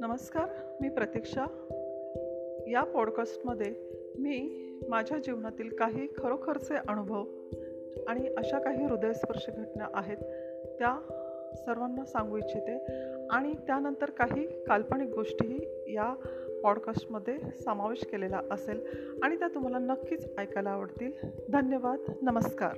नमस्कार मी प्रतीक्षा. या पॉडकास्टमध्ये मी माझ्या जीवनातील काही खरोखरचे अनुभव आणि अशा काही हृदयस्पर्श घटना आहेत त्या सर्वांना सांगू इच्छिते आणि त्यानंतर काही काल्पनिक गोष्टीही या पॉडकास्टमध्ये समावेश केलेला असेल आणि त्या तुम्हाला नक्कीच ऐकायला आवडतील. धन्यवाद नमस्कार.